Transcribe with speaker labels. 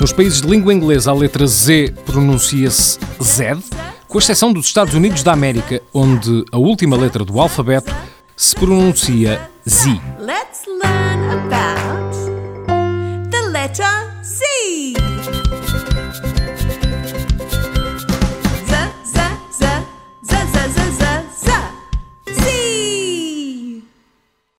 Speaker 1: Nos países de língua inglesa, a letra Z pronuncia-se Z, com exceção dos Estados Unidos da América, onde a última letra do alfabeto se pronuncia Z.
Speaker 2: Let's learn about the letter